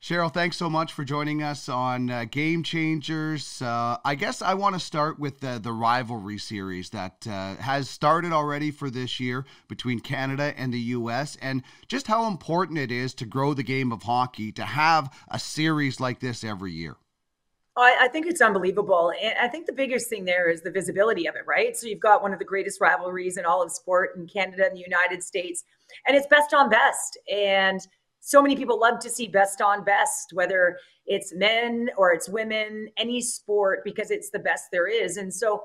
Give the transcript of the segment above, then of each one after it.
Cheryl, thanks so much for joining us on uh, Game Changers. Uh, I guess I want to start with the, the rivalry series that uh, has started already for this year between Canada and the U.S., and just how important it is to grow the game of hockey to have a series like this every year. I, I think it's unbelievable. And I think the biggest thing there is the visibility of it, right? So you've got one of the greatest rivalries in all of sport in Canada and the United States, and it's best on best. And so many people love to see best on best, whether it's men or it's women, any sport, because it's the best there is. And so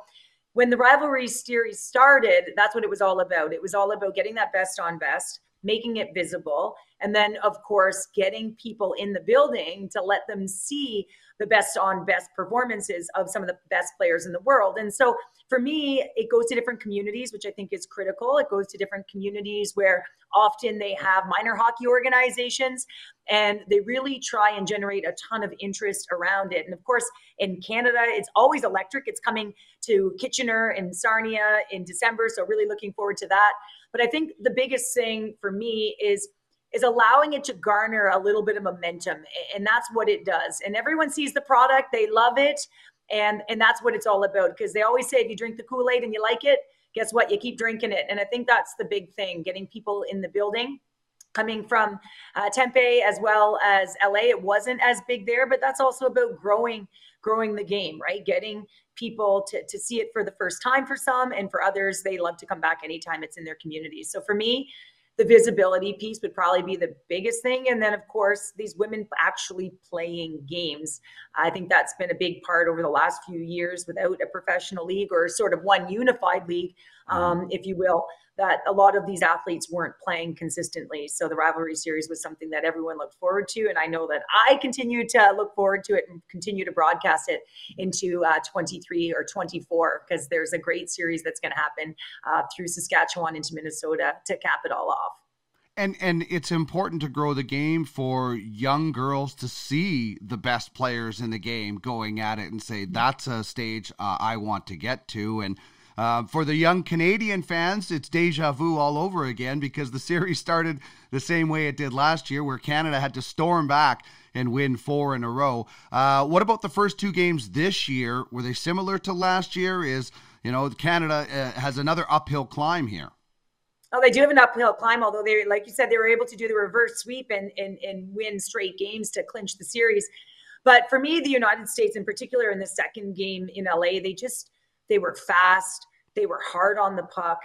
when the rivalry series started, that's what it was all about. It was all about getting that best on best, making it visible, and then, of course, getting people in the building to let them see the best on best performances of some of the best players in the world. And so for me, it goes to different communities, which I think is critical. It goes to different communities where often they have minor hockey organizations and they really try and generate a ton of interest around it. And of course, in Canada, it's always electric. It's coming to Kitchener and Sarnia in December. So, really looking forward to that. But I think the biggest thing for me is is allowing it to garner a little bit of momentum and that's what it does. And everyone sees the product they love it and and that's what it's all about because they always say if you drink the kool-aid and you like it guess what? You keep drinking it. And i think that's the big thing getting people in the building. Coming from uh, tempe as well as la it wasn't as big there but that's also about growing growing the game right? Getting people to, to see it for the first time for some and for others they love to come back anytime it's in their community. So for me the visibility piece would probably be the biggest thing. And then, of course, these women actually playing games. I think that's been a big part over the last few years without a professional league or sort of one unified league, mm-hmm. um, if you will that a lot of these athletes weren't playing consistently. So the rivalry series was something that everyone looked forward to. And I know that I continue to look forward to it and continue to broadcast it into uh, 23 or 24 because there's a great series that's going to happen uh, through Saskatchewan into Minnesota to cap it all off. And and it's important to grow the game for young girls to see the best players in the game going at it and say that's a stage uh, I want to get to. And uh, for the young Canadian fans, it's deja vu all over again because the series started the same way it did last year, where Canada had to storm back and win four in a row. Uh, what about the first two games this year? Were they similar to last year? Is you know Canada uh, has another uphill climb here. Oh, they do have an uphill climb, although they, like you said, they were able to do the reverse sweep and, and, and win straight games to clinch the series. But for me, the United States in particular in the second game in LA, they just they were fast. They were hard on the puck.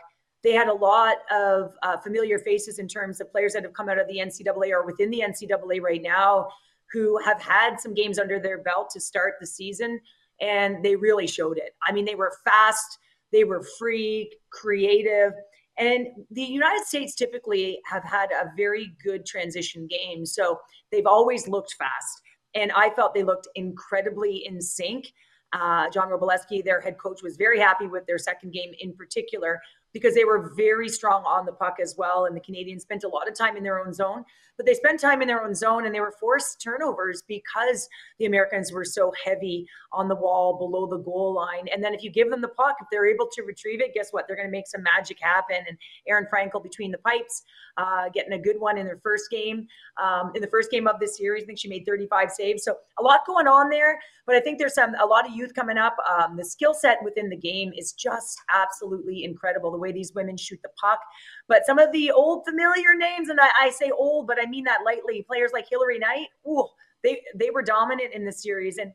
They had a lot of uh, familiar faces in terms of players that have come out of the NCAA or within the NCAA right now who have had some games under their belt to start the season. And they really showed it. I mean, they were fast, they were free, creative. And the United States typically have had a very good transition game. So they've always looked fast. And I felt they looked incredibly in sync. Uh, John Wroblewski, their head coach, was very happy with their second game in particular because they were very strong on the puck as well. And the Canadians spent a lot of time in their own zone, but they spent time in their own zone and they were forced turnovers because the Americans were so heavy on the wall below the goal line. And then if you give them the puck, if they're able to retrieve it, guess what? They're going to make some magic happen. And Aerin Frankel between the pipes, uh, getting a good one in their first game. Um, in the first game of this series, I think she made 35 saves. So a lot going on there. But I think there's some a lot of youth coming up. Um, the skill set within the game is just absolutely incredible the way these women shoot the puck. But some of the old familiar names, and I, I say old, but I mean that lightly, players like Hillary Knight, ooh, they they were dominant in the series. And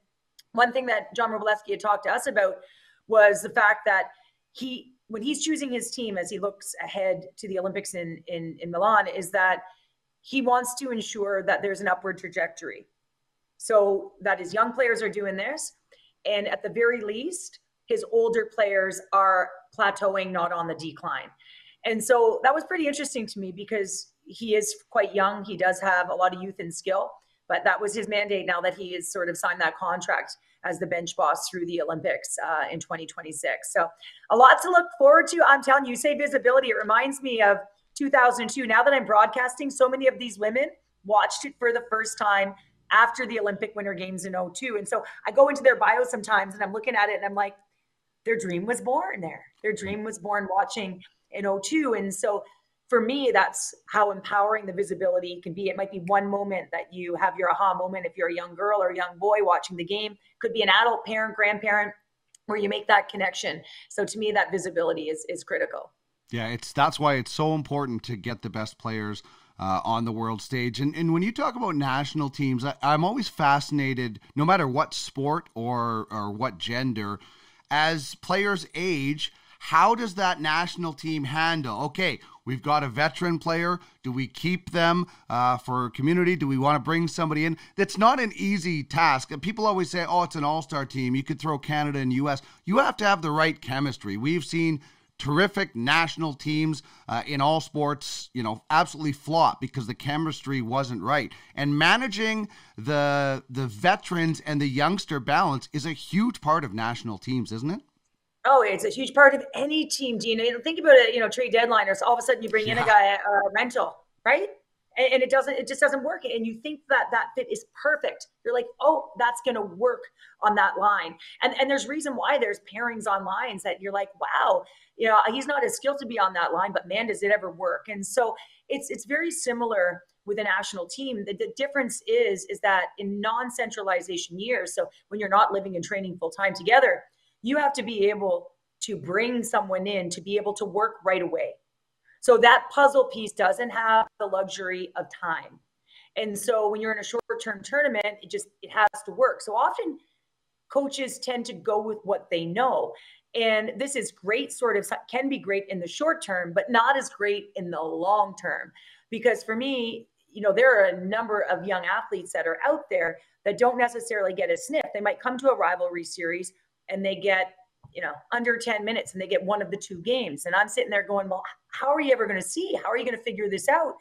one thing that John Wroblewski had talked to us about was the fact that he when he's choosing his team as he looks ahead to the Olympics in in, in Milan is that he wants to ensure that there's an upward trajectory. So that his young players are doing this. And at the very least, his older players are plateauing, not on the decline. And so that was pretty interesting to me because he is quite young. He does have a lot of youth and skill, but that was his mandate now that he has sort of signed that contract as the bench boss through the Olympics uh, in 2026. So a lot to look forward to. I'm telling you, you say visibility. It reminds me of 2002. Now that I'm broadcasting, so many of these women watched it for the first time after the Olympic Winter Games in 02. And so I go into their bio sometimes and I'm looking at it and I'm like, their dream was born there. Their dream was born watching in 02. And so for me, that's how empowering the visibility can be. It might be one moment that you have your aha moment if you're a young girl or a young boy watching the game. Could be an adult parent, grandparent, where you make that connection. So to me, that visibility is is critical. Yeah, it's that's why it's so important to get the best players uh, on the world stage. And and when you talk about national teams, I, I'm always fascinated, no matter what sport or or what gender, as players age how does that national team handle? Okay, we've got a veteran player. Do we keep them uh, for community? Do we want to bring somebody in? That's not an easy task. People always say, oh, it's an all star team. You could throw Canada and US. You have to have the right chemistry. We've seen terrific national teams uh, in all sports, you know, absolutely flop because the chemistry wasn't right. And managing the the veterans and the youngster balance is a huge part of national teams, isn't it? Oh, it's a huge part of any team, Dean. Think about it, you know, trade deadline, or so all of a sudden you bring yeah. in a guy, a uh, rental, right? And, and, it doesn't, it just doesn't work. And you think that that fit is perfect. You're like, oh, that's going to work on that line. And and there's reason why there's pairings on lines that you're like, wow, you know, he's not as skilled to be on that line, but man, does it ever work? And so it's it's very similar with a national team. The, the difference is is that in non-centralization years, so when you're not living and training full time together you have to be able to bring someone in to be able to work right away. So that puzzle piece doesn't have the luxury of time. And so when you're in a short-term tournament, it just it has to work. So often coaches tend to go with what they know. And this is great, sort of can be great in the short term, but not as great in the long term. Because for me, you know, there are a number of young athletes that are out there that don't necessarily get a sniff. They might come to a rivalry series and they get you know under 10 minutes and they get one of the two games. And i'm sitting there going well how are you ever going to see? How are you going to figure this out?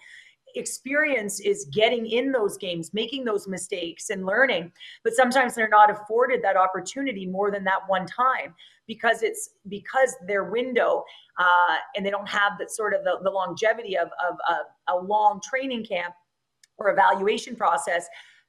Experience is getting in those games making those mistakes and learning. But sometimes they're not afforded that opportunity more than that one time because it's because their window uh, and they don't have that sort of the, the longevity of, of, of a long training camp or evaluation process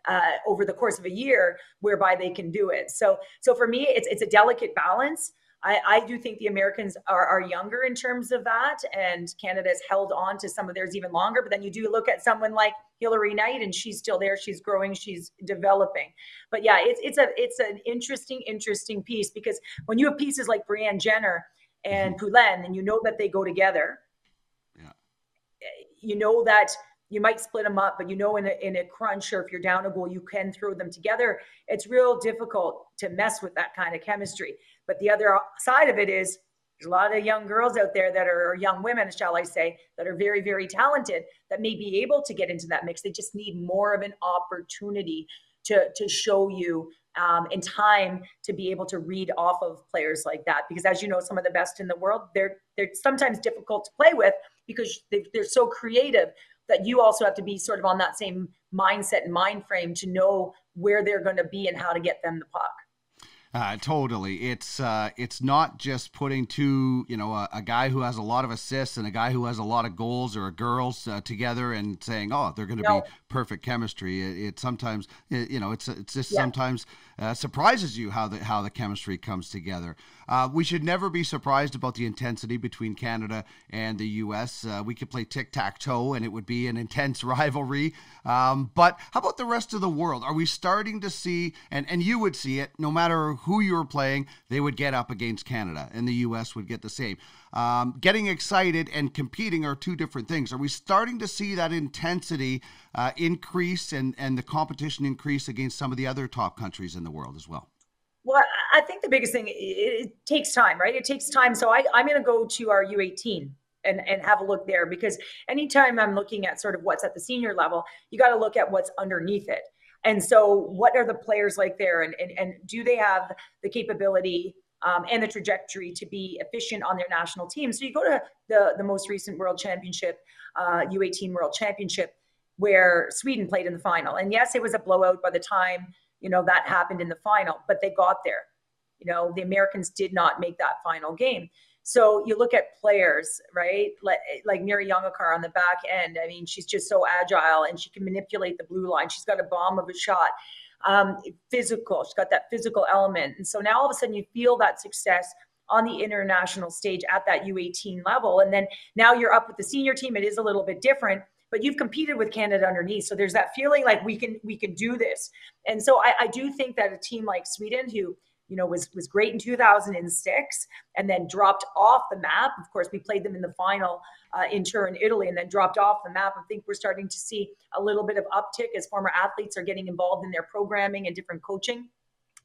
uh, over the course of a year whereby they can do it. So, so for me, it's it's a delicate balance. I, I do think the Americans are, are younger in terms of that, and Canada has held on to some of theirs even longer. But then you do look at someone like Hillary Knight, and she's still there. She's growing. She's developing. But yeah, it's it's a it's an interesting interesting piece because when you have pieces like Brianne Jenner and mm-hmm. Poulin, and you know that they go together. Yeah. You know that you might split them up, but you know, in a, in a crunch or if you're down a goal, you can throw them together. It's real difficult to mess with that kind of chemistry. But the other side of it is there's a lot of young girls out there that are, young women, shall I say, that are very, very talented that may be able to get into that mix. They just need more of an opportunity to, to show you um, in time to be able to read off of players like that. Because as you know, some of the best in the world, they're they're sometimes difficult to play with because they, they're so creative that you also have to be sort of on that same mindset and mind frame to know where they're going to be and how to get them the puck. Uh, totally. It's uh, it's not just putting two, you know, a, a, guy who has a lot of assists and a guy who has a lot of goals or girls uh, together and saying, oh, they're going to no. be perfect chemistry. It, it sometimes, it, you know, it's it's just yeah. sometimes uh, surprises you how the how the chemistry comes together. Uh, we should never be surprised about the intensity between Canada and the U.S. Uh, we could play tic tac toe and it would be an intense rivalry. Um, but how about the rest of the world? Are we starting to see, and, and you would see it, no matter who you were playing, they would get up against Canada and the U.S. would get the same. Um, getting excited and competing are two different things. Are we starting to see that intensity uh, increase and, and the competition increase against some of the other top countries in the world as well? Well, I think the biggest thing it, it takes time, right? It takes time. So I, I'm going to go to our U18 and, and have a look there because anytime I'm looking at sort of what's at the senior level, you got to look at what's underneath it. And so, what are the players like there, and, and, and do they have the capability um, and the trajectory to be efficient on their national team? So, you go to the, the most recent World Championship, uh, U18 World Championship, where Sweden played in the final. And yes, it was a blowout by the time you know that happened in the final, but they got there. You know, the Americans did not make that final game. So you look at players, right? Like, like Jungåker on the back end. I mean, she's just so agile and she can manipulate the blue line. She's got a bomb of a shot. Um, physical. She's got that physical element. And so now all of a sudden you feel that success on the international stage at that U18 level. And then now you're up with the senior team. It is a little bit different, but you've competed with Canada underneath. So there's that feeling like we can we can do this. And so I, I do think that a team like Sweden, who you know was was great in 2006 and then dropped off the map. Of course, we played them in the final uh, in Turin, Italy, and then dropped off the map. I think we're starting to see a little bit of uptick as former athletes are getting involved in their programming and different coaching.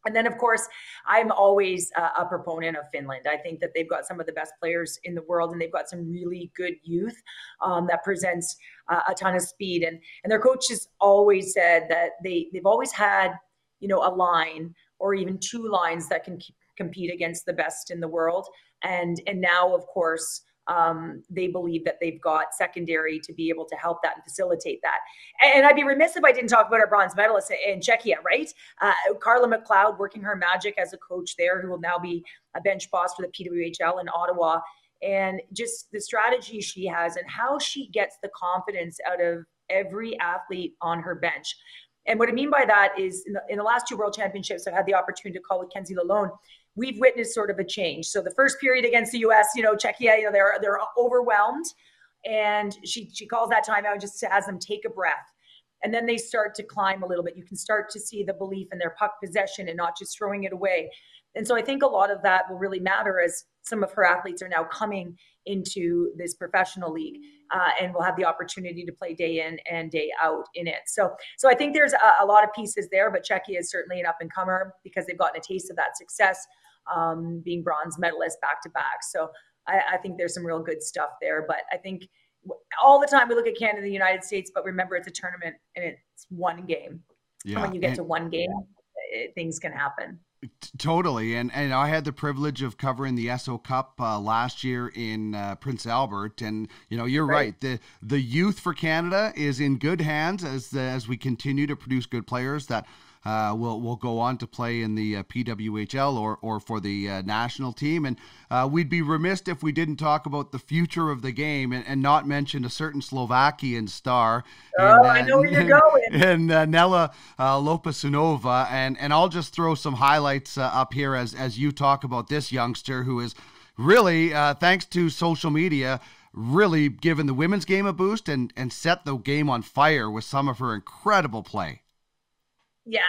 And then, of course, I'm always uh, a proponent of Finland. I think that they've got some of the best players in the world, and they've got some really good youth um, that presents uh, a ton of speed. And and their coaches always said that they they've always had you know a line or even two lines that can compete against the best in the world. And and now, of course, um, they believe that they've got secondary to be able to help that and facilitate that. And, I'd be remiss if I didn't talk about our bronze medalist in Czechia, right? Uh, Carla MacLeod working her magic as a coach there, who will now be a bench boss for the PWHL in Ottawa. And just the strategy she has and how she gets the confidence out of every athlete on her bench. And what I mean by that is in the, in the last two world championships, I've had the opportunity to call with Kenzie Lalonde we've witnessed sort of a change. So the first period against the U.S., you know, Czechia, you know, they're they're overwhelmed, and she she calls that timeout just has them take a breath, and then they start to climb a little bit. You can start to see the belief in their puck possession and not just throwing it away. And so I think a lot of that will really matter as some of her athletes are now coming into this professional league uh, and will have the opportunity to play day in and day out in it. So, so I think there's a, a lot of pieces there, but Czechia is certainly an up and comer because they've gotten a taste of that success um, being bronze medalists back to back. So I, I, think there's some real good stuff there. But I think all the time we look at Canada, and the United States, but remember it's a tournament and it's one game. Yeah. And when you get and, to one game, it, things can happen. Totally, and and I had the privilege of covering the Esso Cup uh, last year in uh, Prince Albert, and you know you're right. right. the The youth for Canada is in good hands as as we continue to produce good players that uh, will will go on to play in the uh, PWHL or or for the uh, national team. And uh, we'd be remiss if we didn't talk about the future of the game and, and not mention a certain Slovakian star. Oh, I know where you're going. And Nella Lopusanova. And and I'll just throw some highlights up here as as you talk about this youngster who is really thanks to social media really given the women's game a boost and, and set the game on fire with some of her incredible play. Yeah,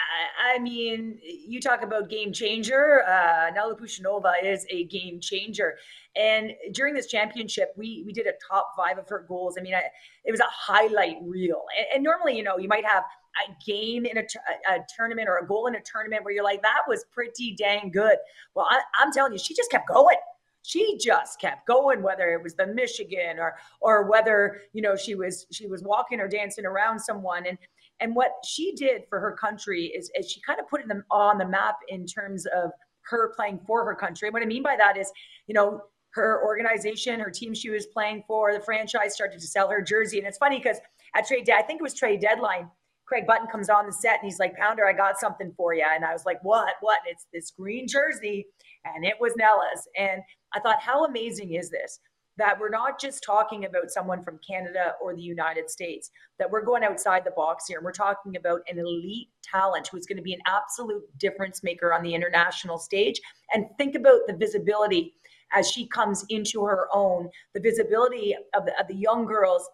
I mean, you talk about game changer. Uh, Nella Pushinova is a game changer. And during this championship, we we did a top five of her goals. I mean, I, it was a highlight reel. And, and, normally, you know, you might have a game in a, a, tournament or a goal in a tournament where you're like, that was pretty dang good. Well, I, I'm telling you, she just kept going she just kept going whether it was the michigan or or whether you know she was she was walking or dancing around someone and and what she did for her country is, is she kind of put them on the map in terms of her playing for her country. And what I mean by that is, you know, her organization, her team she was playing for, the franchise started to sell her jersey. And it's funny because at trade, day, I think it was trade deadline. Craig Button comes on the set and he's like, Pounder, I got something for you. And I was like, what? What? it's this green jersey. And it was Nella's. And I thought, how amazing is this? That we're not just talking about someone from Canada or the United States, that we're going outside the box here. And we're talking about an elite talent who's going to be an absolute difference maker on the international stage. And think about the visibility as she comes into her own, the visibility of the, of the young girls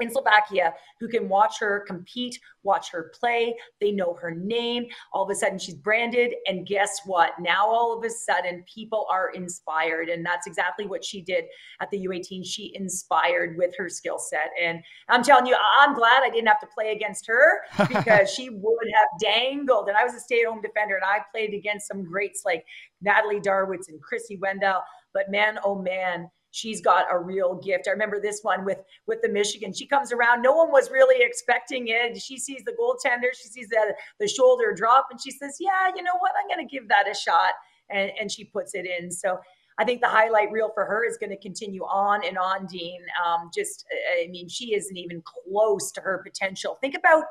in Slovakia who can watch her compete, watch her play. They know her name. All of a sudden, she's branded. And guess what? Now, all of a sudden, people are inspired. And that's exactly what she did at the U18. She inspired with her skill set. And I'm telling you, I'm glad I didn't have to play against her because she would have dangled. And I was a stay at home defender and I played against some greats like Natalie Darwitz and Krissy Wendell. But man, oh man, she's got a real gift. I remember this one with with the Michigan. She comes around, no one was really expecting it. She sees the goaltender, she sees the the shoulder drop, and she says, "Yeah, you know what? I'm going to give that a shot." And and she puts it in. So I think the highlight reel for her is going to continue on and on, Dean. Um, just, I mean, she isn't even close to her potential. Think about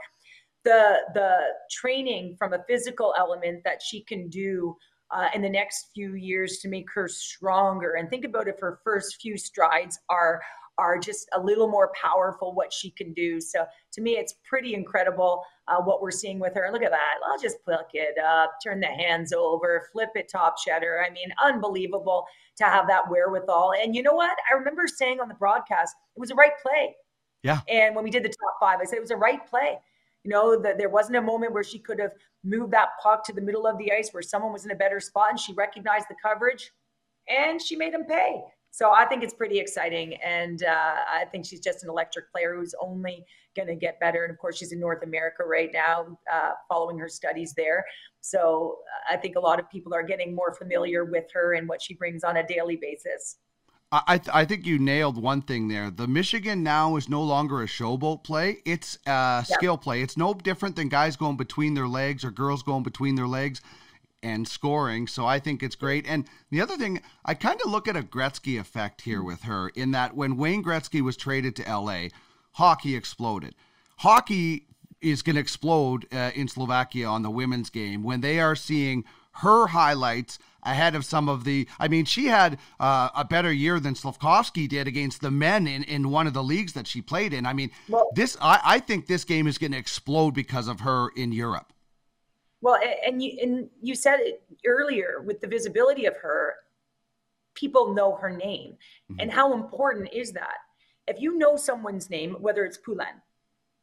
the the training from a physical element that she can do uh, in the next few years to make her stronger. And think about if her first few strides are are just a little more powerful what she can do. So to me, it's pretty incredible uh, what we're seeing with her. Look at that. I'll just pluck it up, turn the hands over, flip it top cheddar. I mean, unbelievable to have that wherewithal. And you know what? I remember saying on the broadcast, it was a right play. Yeah. And when we did the top five, I said it was a right play. You know, that there wasn't a moment where she could have moved that puck to the middle of the ice where someone was in a better spot and she recognized the coverage and she made him pay. So I think it's pretty exciting. And uh, I think she's just an electric player who's only going to get better. And of course, she's in North America right now, uh, following her studies there. So I think a lot of people are getting more familiar with her and what she brings on a daily basis. I, th- I think you nailed one thing there. The Michigan now is no longer a showboat play; it's a skill play. It's no different than guys going between their legs or girls going between their legs and scoring. So I think it's great. And the other thing, I kind of look at a Gretzky effect here with her in that when Wayne Gretzky was traded to LA, hockey exploded. Hockey is going to explode uh, in Slovakia on the women's game when they are seeing her highlights ahead of some of the. I mean, she had uh, a better year than Slafkovsky did against the men in, in one of the leagues that she played in. I mean, well, this I, I think this game is going to explode because of her in Europe. Well, and you and you said it earlier with the visibility of her, people know her name, mm-hmm. and how important is that? If you know someone's name, whether it's Poulin,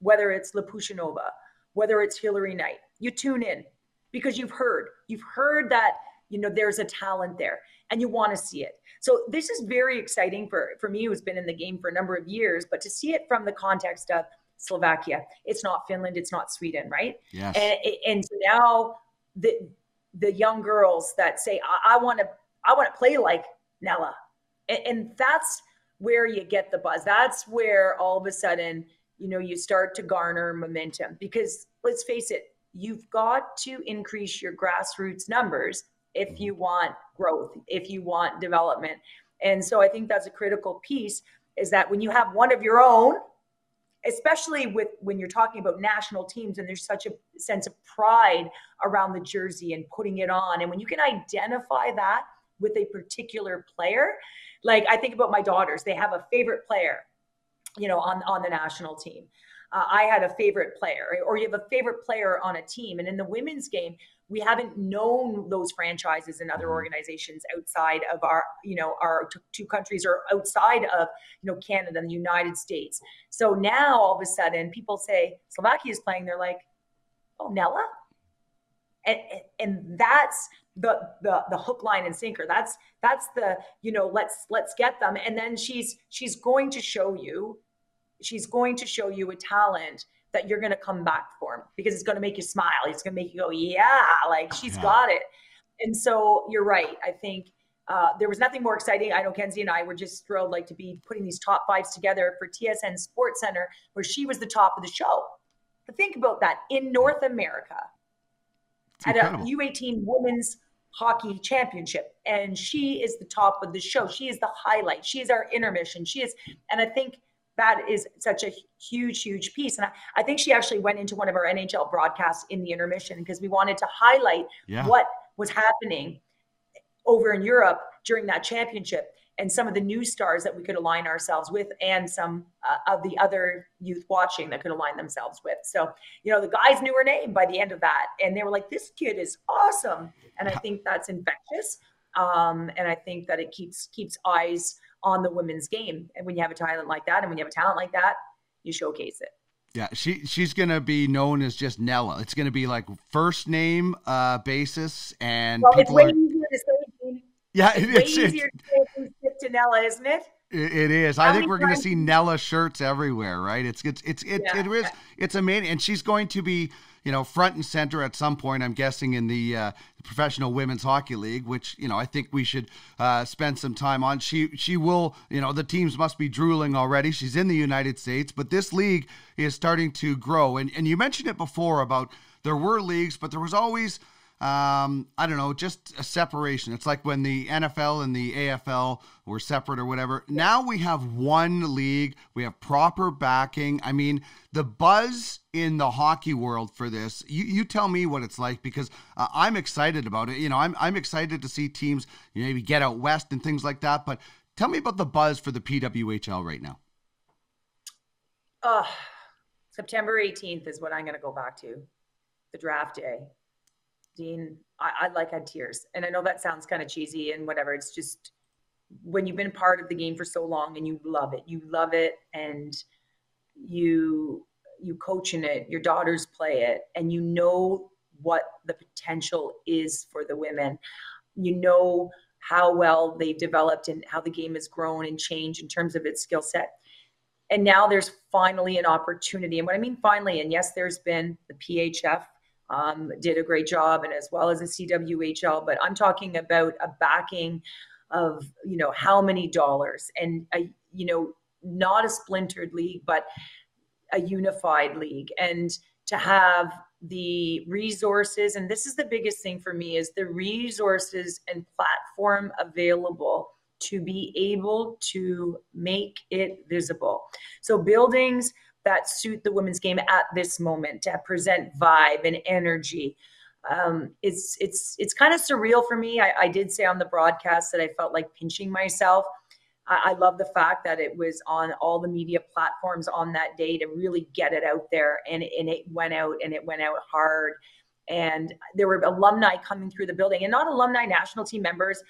whether it's Lopusanova, whether it's Hillary Knight, you tune in because you've heard, you've heard that you know there's a talent there, and you want to see it. So this is very exciting for for me, who's been in the game for a number of years, but to see it from the context of Slovakia. It's not Finland. It's not Sweden, right? Yes. And, and now the the young girls that say, "I want to, I want to play like Nella," and, and that's where you get the buzz. That's where all of a sudden, you know, you start to garner momentum. Because let's face it, you've got to increase your grassroots numbers if mm-hmm. you want growth, if you want development. And so I think that's a critical piece is that when you have one of your own especially with when you're talking about national teams and there's such a sense of pride around the jersey and putting it on and when you can identify that with a particular player like i think about my daughters they have a favorite player you know on on the national team uh, I had a favorite player, or you have a favorite player on a team. And in the women's game, we haven't known those franchises and other mm-hmm. organizations outside of our, you know, our two countries or outside of, you know, Canada and the United States. So now all of a sudden, people say Slovakia is playing. They're like, oh, Nella, and and that's the the the hook line and sinker that's that's the you know let's let's get them and then she's she's going to show you she's going to show you a talent that you're going to come back for because it's going to make you smile. It's going to make you go, yeah, like she's yeah. got it. And so you're right. I think uh, there was nothing more exciting. I know Kenzie and I were just thrilled, like to be putting these top fives together for TSN Sports Center, where she was the top of the show. But think about that in North America at a U18 Women's Hockey Championship, and she is the top of the show. She is the highlight. She is our intermission. She is, and I think that is such a huge, huge piece. And I, I, think she actually went into one of our NHL broadcasts in the intermission because we wanted to highlight yeah. what was happening over in Europe during that championship and some of the new stars that we could align ourselves with and some uh, of the other youth watching that could align themselves with. So, you know, the guys knew her name by the end of that and they were like, this kid is awesome. And I think that's infectious. Um, and I think that it keeps keeps eyes on the women's game. And when you have a talent like that, and when you have a talent like that, you showcase it. Yeah, she she's gonna be known as just Nella. It's gonna be like first name uh, basis, and well, it's way are... easier to say. Yeah, it's, it's way it's, easier to say to Nella, isn't it? It is. How I think we're going to see Nella shirts everywhere, right? It's it's it's it, yeah. it is. It's amazing, and she's going to be you know, front and center at some point, I'm guessing, in the uh, Professional Women's Hockey League, which, you know, I think we should uh, spend some time on. She, she will, you know, the teams must be drooling already. She's in the United States, but this league is starting to grow. And, and you mentioned it before about there were leagues, but there was always – um, I don't know, just a separation. It's like when the NFL and the AFL were separate or whatever. Now we have one league, we have proper backing. I mean, the buzz in the hockey world for this, you, you tell me what it's like because uh, I'm excited about it. You know, I'm, I'm excited to see teams you know, maybe get out west and things like that. But tell me about the buzz for the PWHL right now. Oh, September 18th is what I'm going to go back to, the draft day. Dean, I, I like had tears. And I know that sounds kind of cheesy and whatever. It's just when you've been part of the game for so long and you love it, you love it and you you coach in it, your daughters play it, and you know what the potential is for the women. You know how well they've developed and how the game has grown and changed in terms of its skill set. And now there's finally an opportunity. And what I mean finally, and yes, there's been the PHF um, did a great job, and as well as the CWHL. But I'm talking about a backing of you know how many dollars, and a, you know not a splintered league, but a unified league, and to have the resources and this is the biggest thing for me is the resources and platform available to be able to make it visible so buildings that suit the women's game at this moment to present vibe and energy. Um, it's it's it's kind of surreal for me. I, I, did say on the broadcast that I felt like pinching myself. I, I, love the fact that it was on all the media platforms on that day to really get it out there, and and it went out and it went out hard. And there were alumni coming through the building, and not alumni national team members,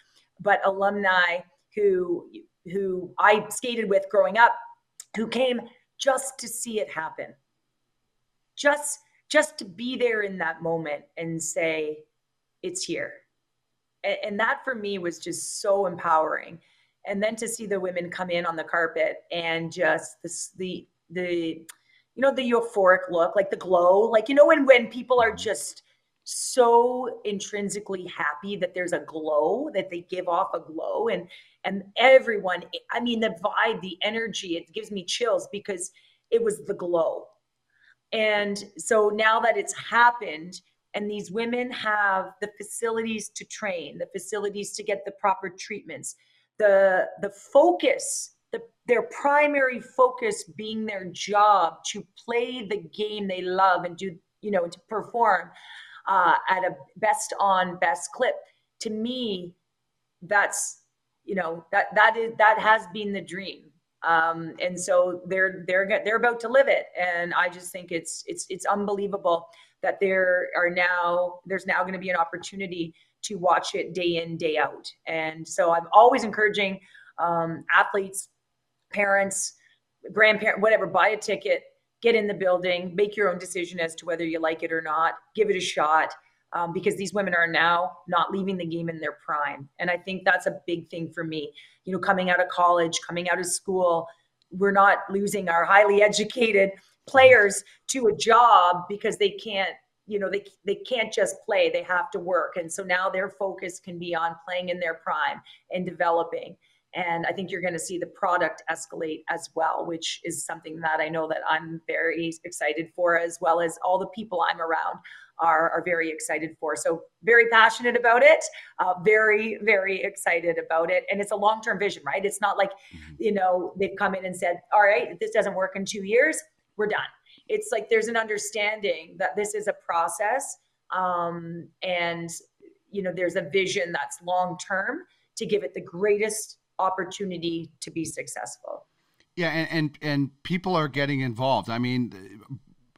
but alumni who who I skated with growing up, who came just to see it happen. Just just to be there in that moment and say it's here. And, and that for me was just so empowering. And then to see the women come in on the carpet and just this the the you know the euphoric look, like the glow, like you know when when people are just so intrinsically happy that there's a glow that they give off a glow and and everyone i mean the vibe the energy it gives me chills because it was the glow. And so now that it's happened and these women have the facilities to train the facilities to get the proper treatments the the focus the, their primary focus being their job to play the game they love and do you know to perform uh, at a best on best clip. To me, that's you know that that is that has been the dream. Um, and so they're they're they're about to live it, and I just think it's it's it's unbelievable that there are now there's now going to be an opportunity to watch it day in day out. And so I'm always encouraging um, athletes, parents, grandparents, whatever, buy a ticket get in the building, make your own decision as to whether you like it or not, give it a shot. Um, because these women are now not leaving the game in their prime. And I think that's a big thing for me. You know, coming out of college, coming out of school, we're not losing our highly educated players to a job because they can't you know they they can't just play they have to work and so now their focus can be on playing in their prime and developing and I think you're going to see the product escalate as well, which is something that I know that I'm very excited for, as well as all the people I'm around are, are very excited for. So, very passionate about it, uh, very, very excited about it. And it's a long term vision, right? It's not like, mm-hmm. you know, they've come in and said, all right, if this doesn't work in two years, we're done. It's like there's an understanding that this is a process. Um, and, you know, there's a vision that's long term to give it the greatest opportunity to be successful. Yeah, and and, and people are getting involved. I mean,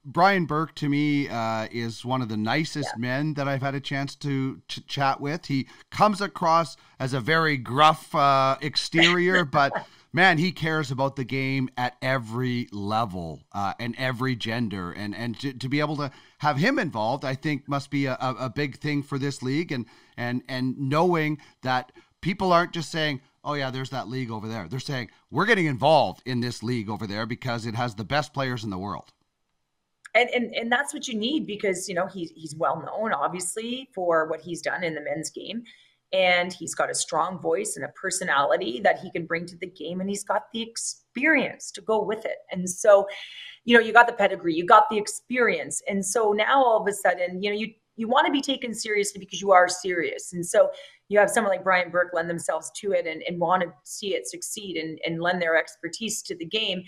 Brian Burke to me uh, is one of the nicest yeah. men that I've had a chance to, to, chat with. He comes across as a very gruff uh, exterior, but man, he cares about the game at every level uh, and every gender, and and to, to, be able to have him involved, I think must be a, a big thing for this league, and and and knowing that people aren't just saying, oh yeah, there's that league over there. They're saying we're getting involved in this league over there because it has the best players in the world. And, and and that's what you need because you know he's he's well known obviously for what he's done in the men's game and he's got a strong voice and a personality that he can bring to the game and he's got the experience to go with it and so you know you got the pedigree you got the experience and so now all of a sudden you know you you want to be taken seriously because you are serious and so you have someone like Brian Burke lend themselves to it and, and want to see it succeed and, and lend their expertise to the game,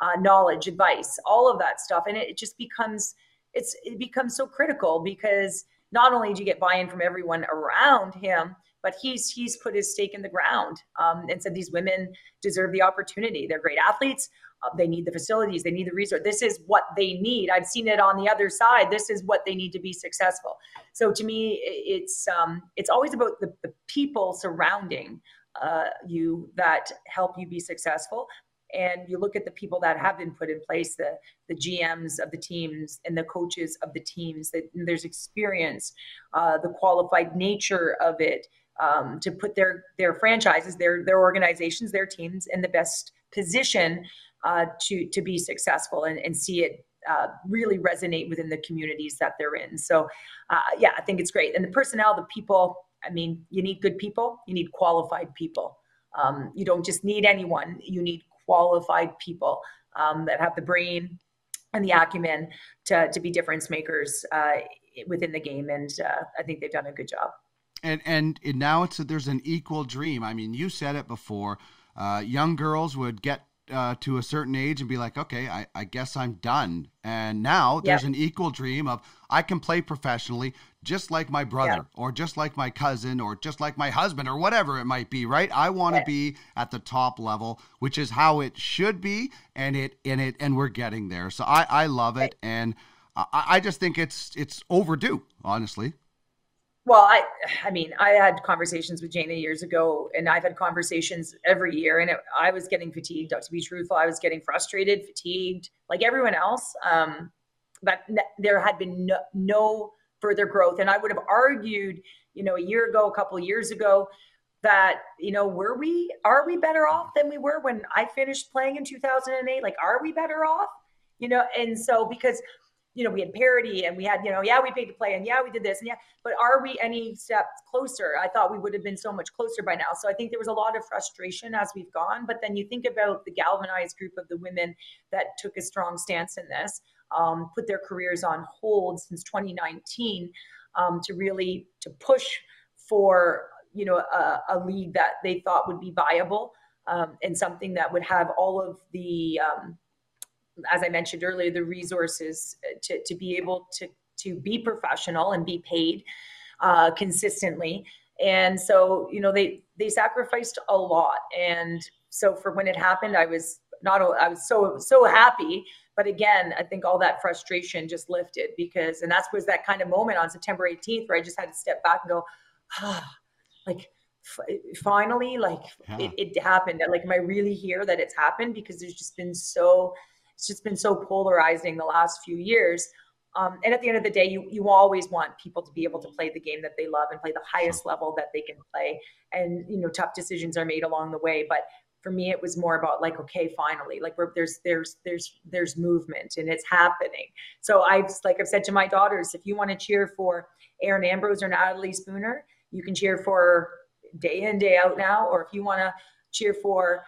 uh, knowledge, advice, all of that stuff. And it, it just becomes it's it becomes so critical because not only do you get buy-in from everyone around him, but he's he's put his stake in the ground um, and said these women deserve the opportunity. They're great athletes. Uh, they need the facilities, they need the resource. This is what they need. I've seen it on the other side. This is what they need to be successful. So to me, it's um, it's always about the, the people surrounding uh, you that help you be successful. And you look at the people that have been put in place, the the GMs of the teams and the coaches of the teams. That there's experience, uh, the qualified nature of it. Um, to put their their franchises, their their organizations, their teams in the best position uh, to to be successful and, and see it uh, really resonate within the communities that they're in. So, uh, yeah, I think it's great. And the personnel, the people. I mean, you need good people. You need qualified people. Um, you don't just need anyone. You need qualified people um, that have the brain and the acumen to to be difference makers uh, within the game. And uh, I think they've done a good job. And and, and now it's a, there's an equal dream. I mean, you said it before. Uh, young girls would get uh, to a certain age and be like, okay, I, I guess I'm done. And now there's yep. an equal dream of I can play professionally just like my brother yep. or just like my cousin or just like my husband or whatever it might be, right? I want to yep. be at the top level, which is how it should be, and it and it and we're getting there. So I, I love it, and I, I just think it's it's overdue, honestly. Well, I, I mean, I had conversations with Jayna years ago, and I've had conversations every year, and it, I was getting fatigued. To be truthful, I was getting frustrated, fatigued, like everyone else. Um, but there had been no, no further growth, and I would have argued, you know, a year ago, a couple years ago, that you know, were we, are we better off than we were when I finished playing in 2008? Like, are we better off? You know, and so because you know, we had parity and we had, you know, yeah, we paid to play and yeah, we did this and yeah, but are we any steps closer? I thought we would have been so much closer by now. So I think there was a lot of frustration as we've gone. But then you think about the galvanized group of the women that took a strong stance in this, um, put their careers on hold since 2019 um, to really to push for you know a, a, league that they thought would be viable um, and something that would have all of the um, as I mentioned earlier, the resources uh, to, to be able to, to be professional and be paid uh, consistently. And so, you know, they, they sacrificed a lot. And so for when it happened, I was not, I was so, so happy. But again, I think all that frustration just lifted because, and that was that kind of moment on September 18th where I just had to step back and go, ah, like, finally like yeah. it, it happened like am i really here that it's happened because there's just been so it's just been so polarizing the last few years. Um, and at the end of the day, you you always want people to be able to play the game that they love and play the highest level that they can play. And you know, tough decisions are made along the way. But for me, it was more about like, okay, finally, like there's there's there's there's movement and it's happening. So I've like I've said to my daughters, if you want to cheer for Erin Ambrose or Natalie Spooner, you can cheer for day in day out now. Or if you want to cheer for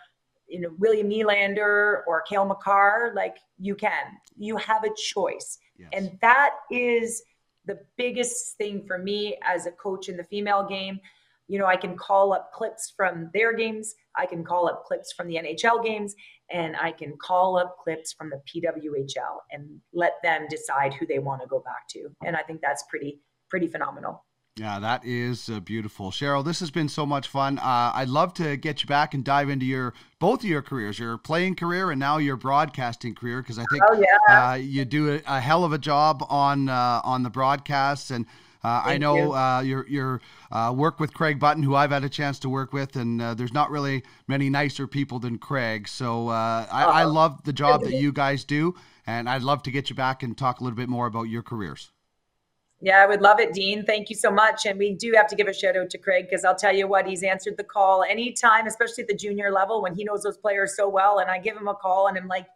you know William Nylander or Cale Makar, like you can. You have a choice. Yes. And that is the biggest thing for me as a coach in the female game. You know, I can call up clips from their games, I can call up clips from the NHL games, and I can call up clips from the PWHL and let them decide who they want to go back to. And I think that's pretty pretty phenomenal. Yeah, that is uh, beautiful, Cheryl. This has been so much fun. Uh, I'd love to get you back and dive into your both of your careers, your playing career and now your broadcasting career, because I think oh, yeah. uh, you do a, a, hell of a job on uh, on the broadcasts and. Uh, I know you. uh, your your uh, work with Craig Button, who I've had a chance to work with, and uh, there's not really many nicer people than Craig. So uh, I, I, love the job that you guys do, and I'd love to get you back and talk a little bit more about your careers. Yeah, I would love it, Dean. Thank you so much. And we do have to give a shout out to Craig because I'll tell you what, he's answered the call anytime, especially at the junior level when he knows those players so well. And I give him a call and I'm like,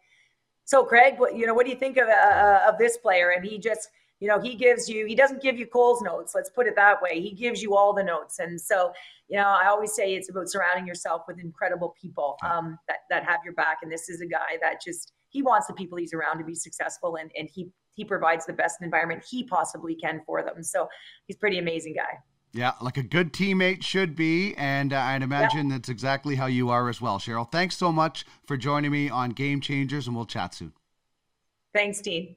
so Craig, what you know, what do you think of uh, of this player? And he just, you know, he gives you, he doesn't give you Cole's notes. Let's put it that way. He gives you all the notes. And so, you know, I always say it's about surrounding yourself with incredible people um, that that have your back. And this is a guy that just he wants the people he's around to be successful, and and he he provides the best environment he possibly can for them. So he's pretty amazing guy. Yeah, like a good teammate should be. And uh, I'd imagine yeah. that's exactly how you are as well, Cheryl. Thanks so much for joining me on Game Changers, and we'll chat soon. Thanks, Dean.